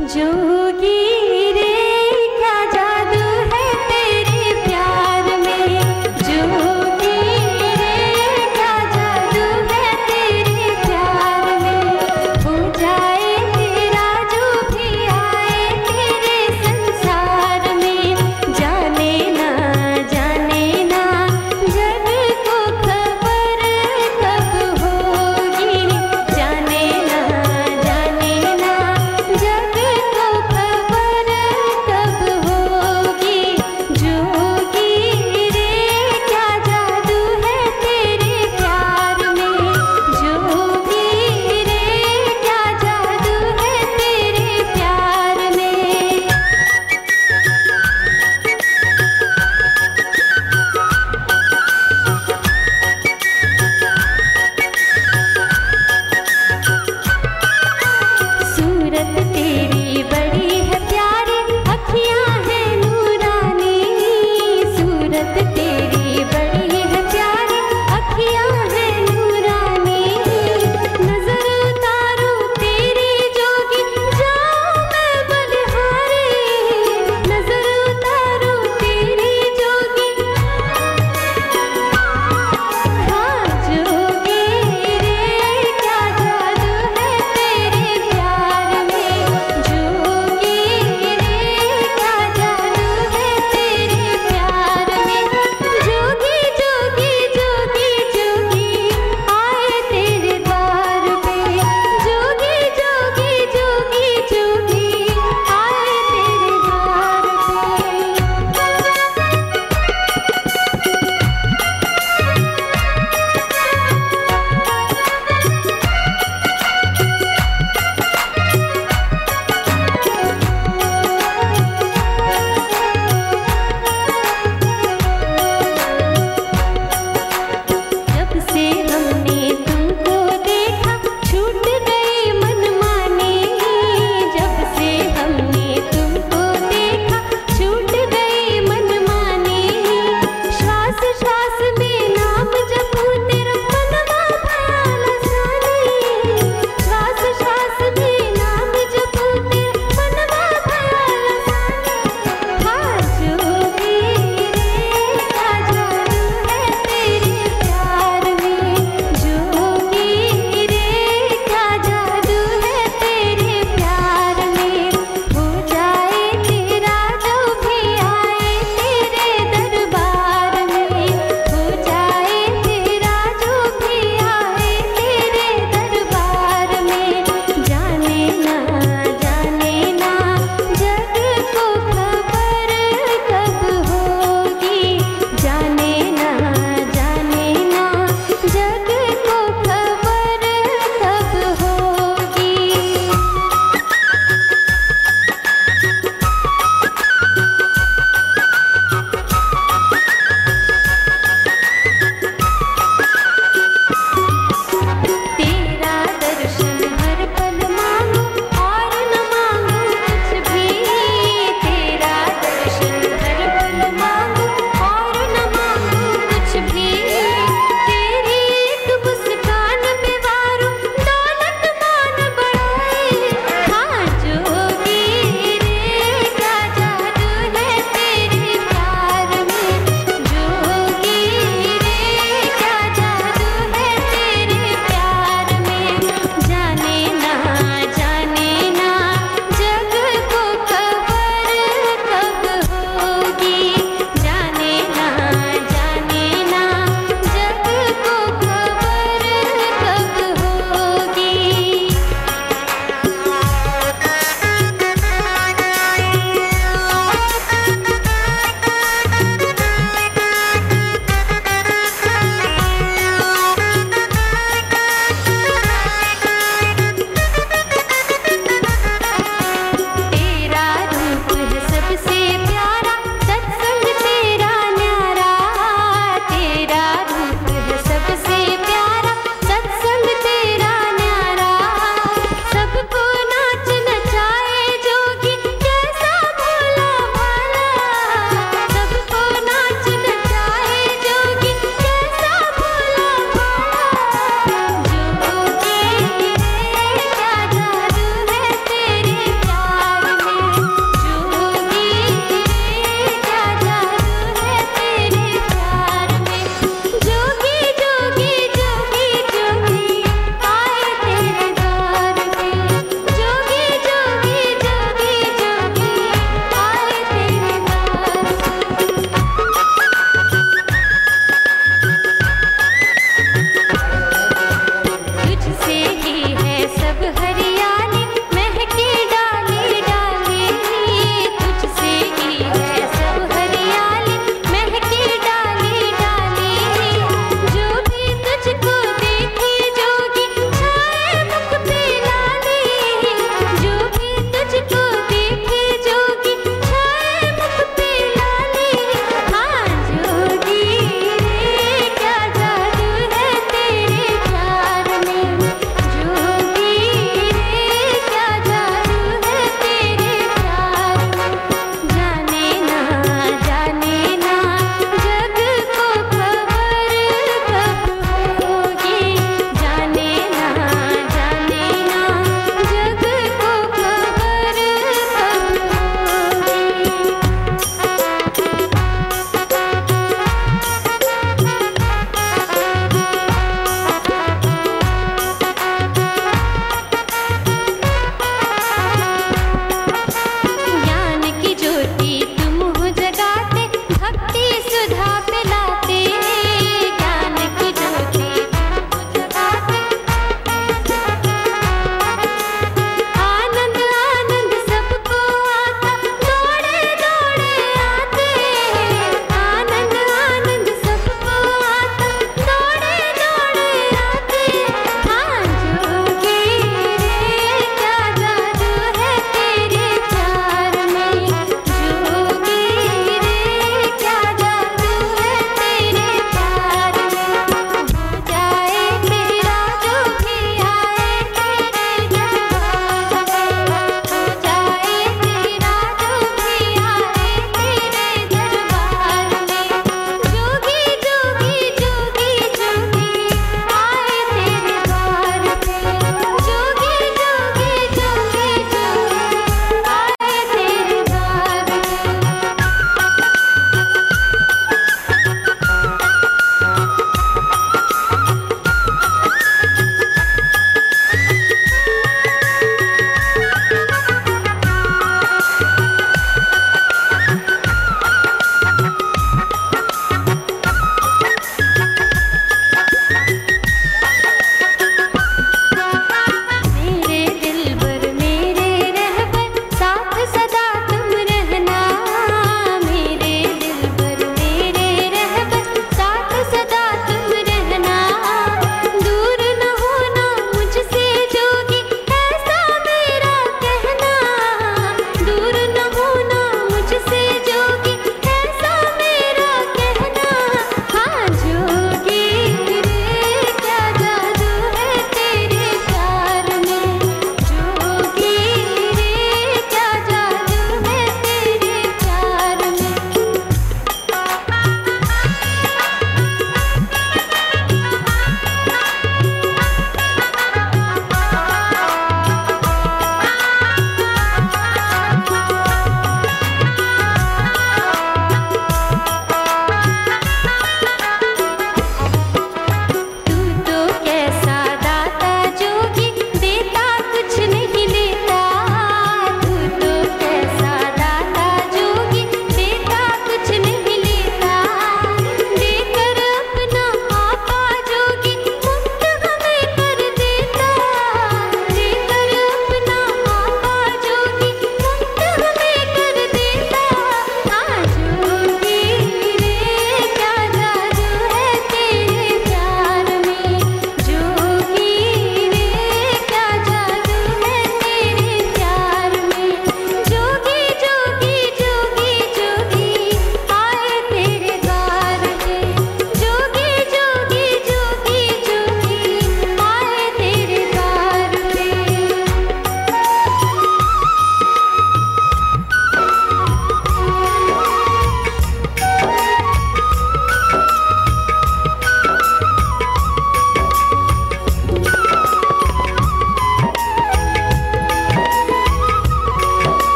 जोगी